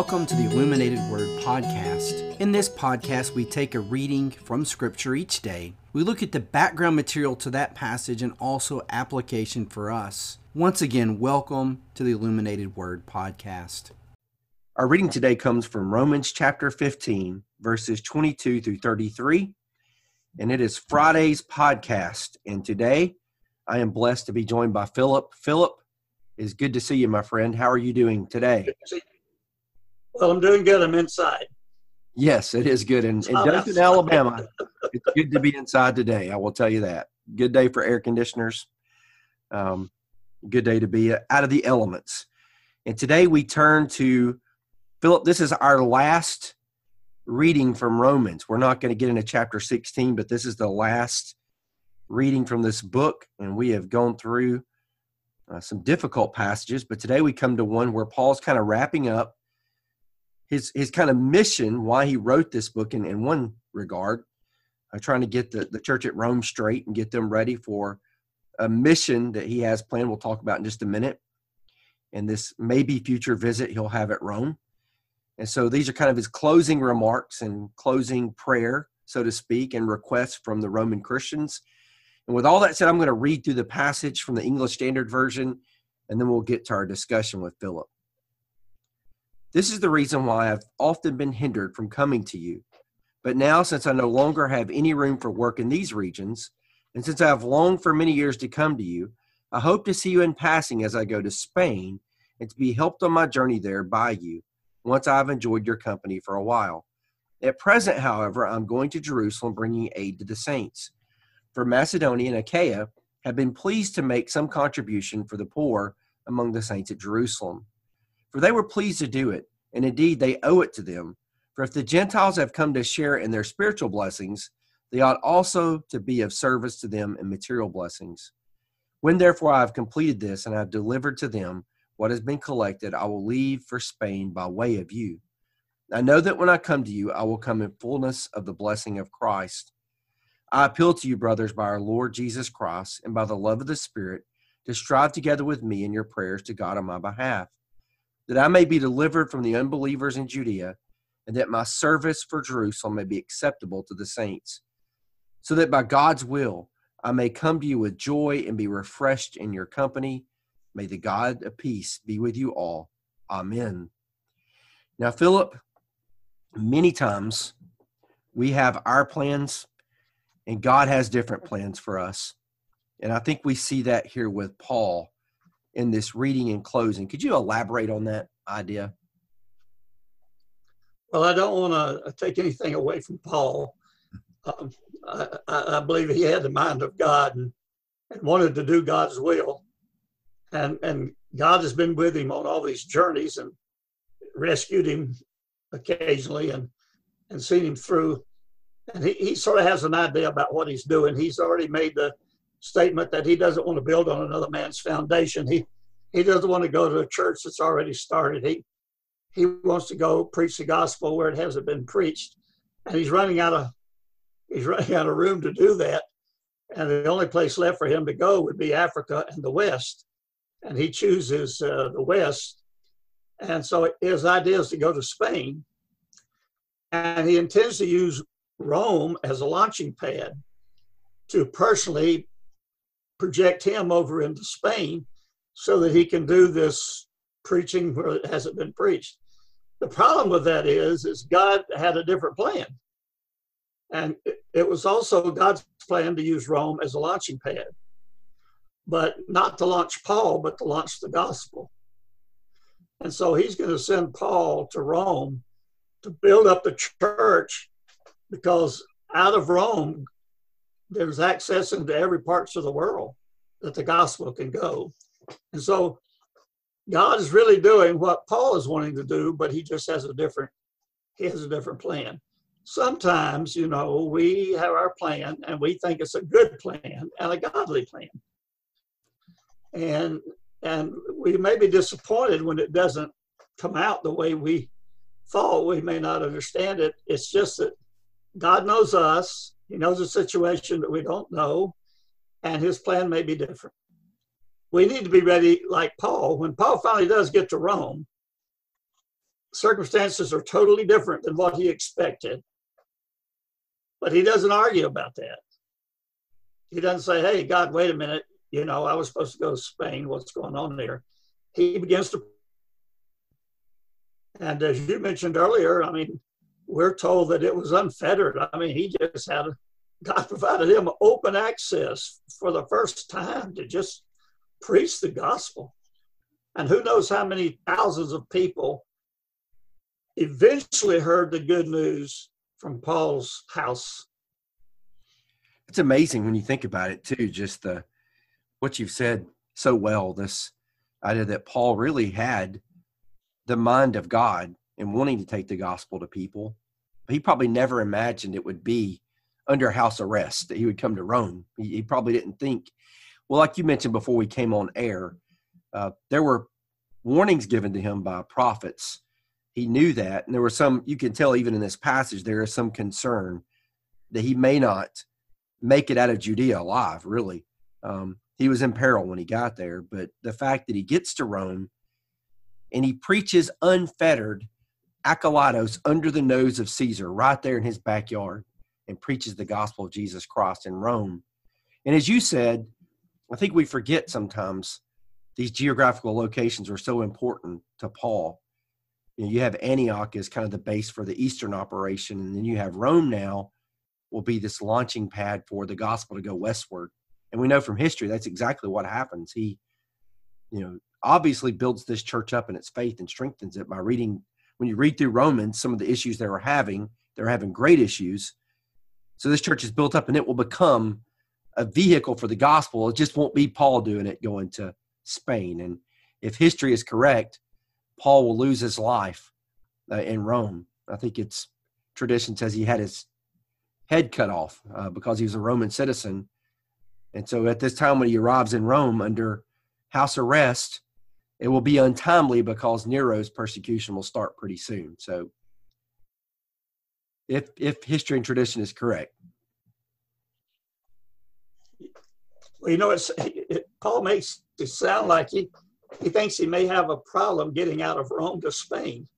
Welcome to the Illuminated Word Podcast. In this podcast, we take a reading from Scripture each day. We look at the background material to that passage and also application for us. Once again, welcome to the Illuminated Word Podcast. Our reading today comes from Romans chapter 15, verses 22 through 33, and it is Friday's podcast. And today, I am blessed to be joined by Philip. Philip, it's good to see you, my friend. How are you doing today? Well, I'm doing good. I'm inside. Yes, it is good. And in Dothan, Alabama, it's good to be inside today. I will tell you that. Good day for air conditioners. Um, good day to be out of the elements. And today we turn to Philip. This is our last reading from Romans. We're not going to get into chapter 16, but this is the last reading from this book. And we have gone through uh, some difficult passages, but today we come to one where Paul's kind of wrapping up his his kind of mission why he wrote this book in, in one regard uh, trying to get the, the church at rome straight and get them ready for a mission that he has planned we'll talk about in just a minute. And this maybe future visit he'll have at rome. And so these are kind of his closing remarks and closing prayer so to speak and requests from the roman christians. And with all that said i'm going to read through the passage from the english standard version and then we'll get to our discussion with philip this is the reason why I've often been hindered from coming to you. But now, since I no longer have any room for work in these regions, and since I have longed for many years to come to you, I hope to see you in passing as I go to Spain and to be helped on my journey there by you once I've enjoyed your company for a while. At present, however, I'm going to Jerusalem bringing aid to the saints. For Macedonia and Achaia have been pleased to make some contribution for the poor among the saints at Jerusalem for they were pleased to do it, and indeed they owe it to them. For if the Gentiles have come to share in their spiritual blessings, they ought also to be of service to them in material blessings. When therefore I have completed this and I have delivered to them what has been collected, I will leave for Spain by way of you. I know that when I come to you, I will come in fullness of the blessing of Christ. I appeal to you, brothers, by our Lord Jesus Christ and by the love of the Spirit, to strive together with me in your prayers to God on my behalf that I may be delivered from the unbelievers in Judea, and that my service for Jerusalem may be acceptable to the saints, so that by God's will I may come to you with joy and be refreshed in your company. May the God of peace be with you all. Amen. Now, Philip, many times we have our plans, and God has different plans for us. And I think we see that here with Paul in this reading and closing. Could you elaborate on that idea? Well, I don't want to take anything away from Paul. Um, I, I, believe he had the mind of God and, and wanted to do God's will. And, and God has been with him on all these journeys and rescued him occasionally and, and seen him through. And he, he sort of has an idea about what he's doing. He's already made the statement that he doesn't want to build on another man's foundation. He he doesn't want to go to a church that's already started. He he wants to go preach the gospel where it hasn't been preached, and he's running out of he's running out of room to do that. And the only place left for him to go would be Africa and the West, and he chooses uh, the West. And so his idea is to go to Spain, and he intends to use Rome as a launching pad to personally project him over into Spain so that he can do this preaching where it hasn't been preached. The problem with that is, is God had a different plan. And it was also God's plan to use Rome as a launching pad, but not to launch Paul, but to launch the gospel. And so he's going to send Paul to Rome to build up the church because out of Rome, there's access into every parts of the world that the gospel can go. And so God is really doing what Paul is wanting to do, but he just has a different he has a different plan. Sometimes, you know, we have our plan and we think it's a good plan and a godly plan. And and we may be disappointed when it doesn't come out the way we thought. We may not understand it. It's just that God knows us. He knows a situation that we don't know, and his plan may be different. We need to be ready, like Paul. When Paul finally does get to Rome, circumstances are totally different than what he expected. But he doesn't argue about that. He doesn't say, hey, God, wait a minute. You know, I was supposed to go to Spain. What's going on there? He begins to. And as you mentioned earlier, I mean, we're told that it was unfettered. I mean, he just had, God provided him open access for the first time to just preach the gospel. And who knows how many thousands of people eventually heard the good news from Paul's house. It's amazing when you think about it too, just the what you've said so well, this idea that Paul really had the mind of God and wanting to take the gospel to people. He probably never imagined it would be under house arrest that he would come to Rome. He, he probably didn't think. Well, like you mentioned before we came on air, uh, there were warnings given to him by prophets. He knew that, and there were some. You can tell even in this passage there is some concern that he may not make it out of Judea alive. Really, um, he was in peril when he got there. But the fact that he gets to Rome and he preaches unfettered acolytos under the nose of Caesar, right there in his backyard, and preaches the gospel of Jesus Christ in Rome. And as you said, I think we forget sometimes these geographical locations are so important to Paul. You, know, you have Antioch as kind of the base for the Eastern operation, and then you have Rome now will be this launching pad for the gospel to go westward. And we know from history that's exactly what happens. He, you know, obviously builds this church up in its faith and strengthens it by reading. When you read through Romans, some of the issues they were having, they're having great issues. So this church is built up and it will become a vehicle for the gospel. It just won't be Paul doing it going to Spain. And if history is correct, Paul will lose his life uh, in Rome. I think it's tradition says he had his head cut off uh, because he was a Roman citizen. And so at this time when he arrives in Rome under house arrest, it will be untimely because Nero's persecution will start pretty soon. So if if history and tradition is correct. Well, you know, it's it, Paul makes it sound like he he thinks he may have a problem getting out of Rome to Spain.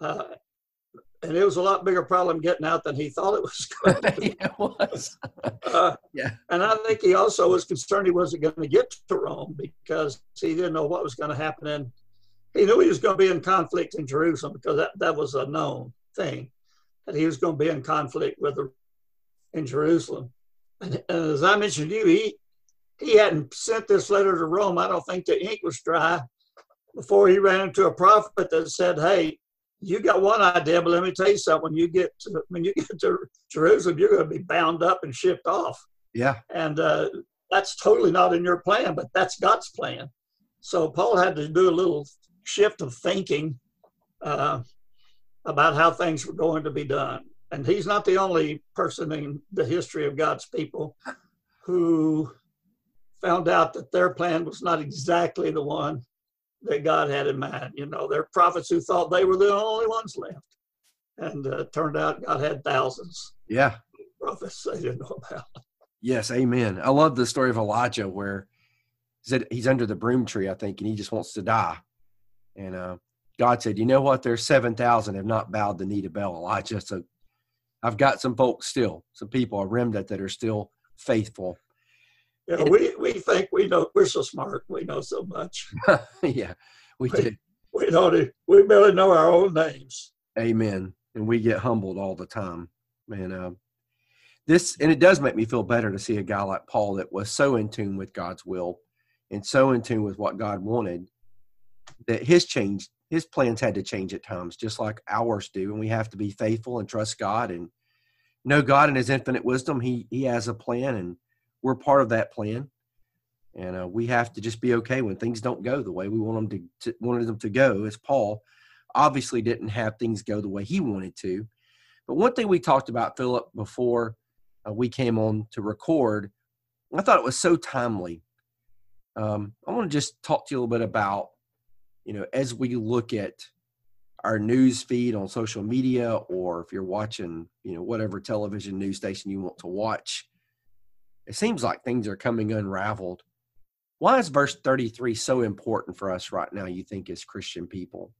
Uh, and it was a lot bigger problem getting out than he thought it was going to be. yeah, it was. uh, yeah. And I think he also was concerned he wasn't going to get to Rome because he didn't know what was going to happen. And he knew he was going to be in conflict in Jerusalem because that, that was a known thing, that he was going to be in conflict with the, in Jerusalem. And, and as I mentioned to you, he, he hadn't sent this letter to Rome. I don't think the ink was dry before he ran into a prophet that said, Hey, you got one idea, but let me tell you something. When you get to, when you get to Jerusalem, you're going to be bound up and shipped off. Yeah. And uh, that's totally not in your plan, but that's God's plan. So Paul had to do a little shift of thinking uh, about how things were going to be done. And he's not the only person in the history of God's people who found out that their plan was not exactly the one that God had in mind. You know, there are prophets who thought they were the only ones left, and uh, turned out God had thousands. Yeah, prophets they didn't know about. Yes, Amen. I love the story of Elijah where he said he's under the broom tree, I think, and he just wants to die. And uh, God said, "You know what? There's seven thousand have not bowed the knee to Baal, Elijah. So I've got some folks still, some people, a remnant that are still faithful." You know, we, we think we know we're so smart. We know so much. yeah, we, we do. We know we barely know our own names. Amen. And we get humbled all the time. And uh, this, and it does make me feel better to see a guy like Paul that was so in tune with God's will and so in tune with what God wanted that his change, his plans had to change at times, just like ours do. And we have to be faithful and trust God and know God in His infinite wisdom. He He has a plan, and we're part of that plan, and uh, we have to just be okay when things don't go the way we want them to, to wanted them to go. As Paul obviously didn't have things go the way he wanted to, but one thing we talked about Philip before uh, we came on to record, I thought it was so timely. Um, I want to just talk to you a little bit about, you know, as we look at our news feed on social media, or if you're watching, you know, whatever television news station you want to watch, it seems like things are coming unraveled. Why is verse 33 so important for us right now, you think, as Christian people?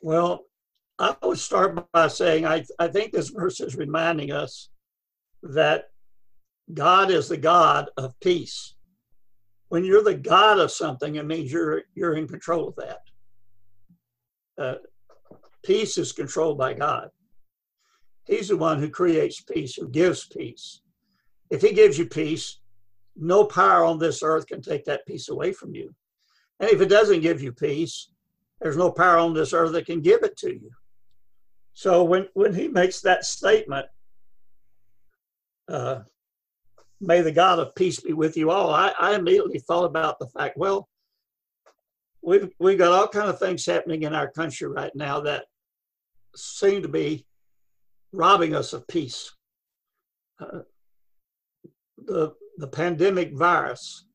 Well, I would start by saying I, I think this verse is reminding us that God is the God of peace. When you're the God of something, it means you're you're in control of that. Uh, peace is controlled by God. He's the one who creates peace, who gives peace. If He gives you peace, no power on this earth can take that peace away from you. And if it doesn't give you peace, there's no power on this earth that can give it to you. So when, when he makes that statement, uh, may the God of peace be with you all, I, I immediately thought about the fact, well, we've, we've got all kind of things happening in our country right now that seem to be robbing us of peace. Uh, the, the pandemic virus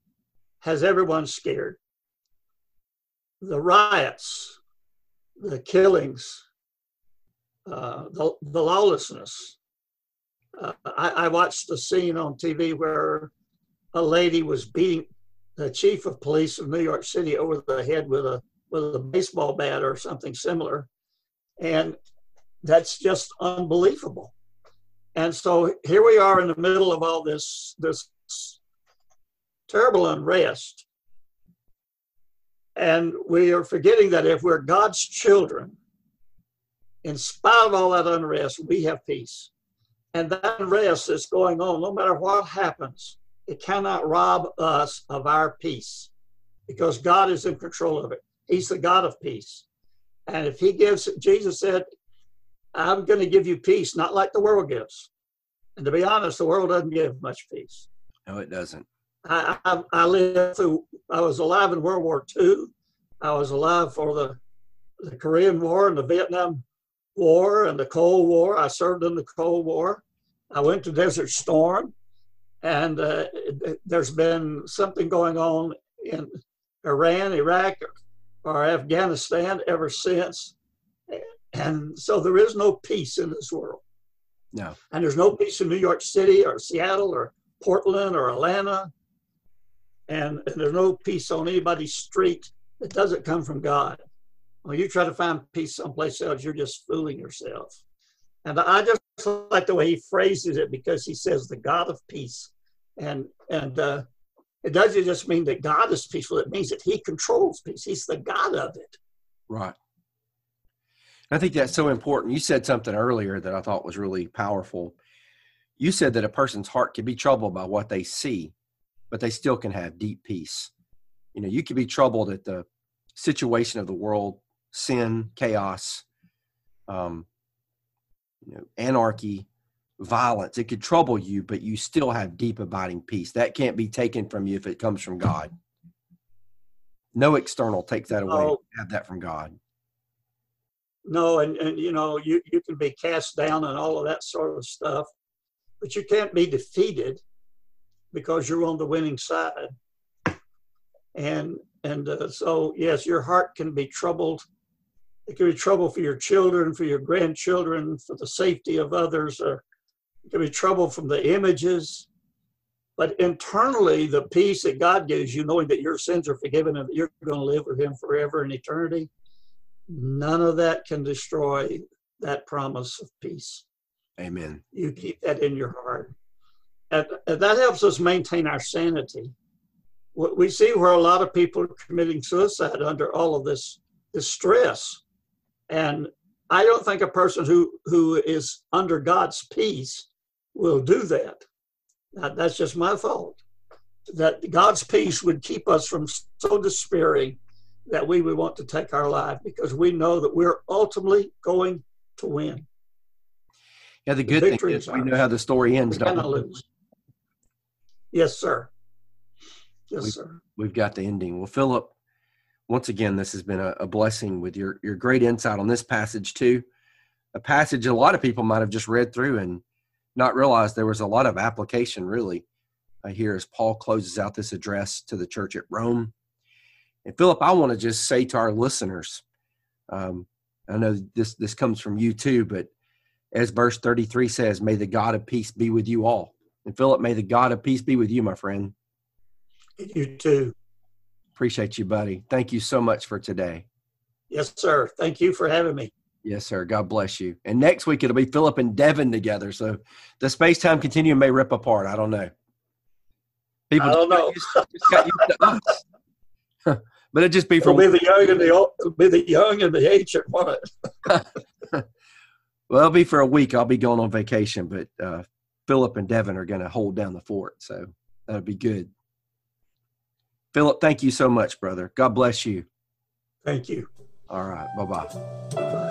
has everyone scared. The riots, the killings, uh, the, the lawlessness. Uh, I, I watched a scene on TV where a lady was beating the chief of police of New York City over the head with a with a baseball bat or something similar, and that's just unbelievable. And so here we are in the middle of all this this terrible unrest, and we are forgetting that if we're God's children, in spite of all that unrest, we have peace. And that unrest that's going on, no matter what happens, it cannot rob us of our peace because God is in control of it. He's the God of peace. And if He gives, Jesus said, I'm going to give you peace, not like the world gives. And to be honest, the world doesn't give much peace. No, it doesn't. I, I, I lived through, I was alive in World War II. I was alive for the, the Korean War and the Vietnam War and the Cold War. I served in the Cold War. I went to Desert Storm, and uh, there's been something going on in Iran, Iraq, or Afghanistan ever since. And so there is no peace in this world. No. And there's no peace in New York City or Seattle or Portland or Atlanta. And, and there's no peace on anybody's street that doesn't come from God. When you try to find peace someplace else, you're just fooling yourself. And I just like the way he phrases it because he says the God of peace. And and uh, it doesn't just mean that God is peaceful, it means that he controls peace. He's the God of it. Right. I think that's so important. You said something earlier that I thought was really powerful. You said that a person's heart can be troubled by what they see, but they still can have deep peace. You know, you can be troubled at the situation of the world sin, chaos, um, you know, anarchy, violence. It could trouble you, but you still have deep, abiding peace. That can't be taken from you if it comes from God. No external takes that away. Oh, have that from God. No, and, and you know, you, you can be cast down and all of that sort of stuff, but you can't be defeated because you're on the winning side. And and uh, so yes, your heart can be troubled it can be trouble for your children, for your grandchildren, for the safety of others, or it can be trouble from the images. But internally, the peace that God gives you, knowing that your sins are forgiven and that you're going to live with Him forever in eternity, none of that can destroy that promise of peace. Amen. You keep that in your heart. And that helps us maintain our sanity. We see where a lot of people are committing suicide under all of this, this stress. And I don't think a person who, who is under God's peace will do that. Now, that's just my thought. That God's peace would keep us from so despairing that we would want to take our life because we know that we're ultimately going to win. Yeah, the good the thing is, is we know how the story ends. We cannot lose. Yes, sir. Yes, we, sir. We've got the ending. Well, Philip, once again, this has been a, a, blessing with your, your great insight on this passage, too. A passage a lot of people might have just read through and not realized there was a lot of application, really, uh, here as Paul closes out this address to the church at Rome. And Philip, I want to just say to our listeners, um, I know this this comes from you too, but as verse 33 says, may the God of peace be with you all. And Philip, may the God of peace be with you, my friend. You too. Appreciate you, buddy. Thank you so much for today. Yes, sir. Thank you for having me. Yes, sir. God bless you. And next week it'll be Philip and Devin together. So the space time continuum may rip apart. I don't know. People I don't know. Just, just got used to us. but it'd just be for it'll be the young and the old, it'll be the young and the ancient, won't it? well, it'll be for a week. I'll be going on vacation, but uh, Philip and Devin are going to hold down the fort, so that'll be good. Philip, thank you so much, brother. God bless you. Thank you. All right. Bye-bye. Bye.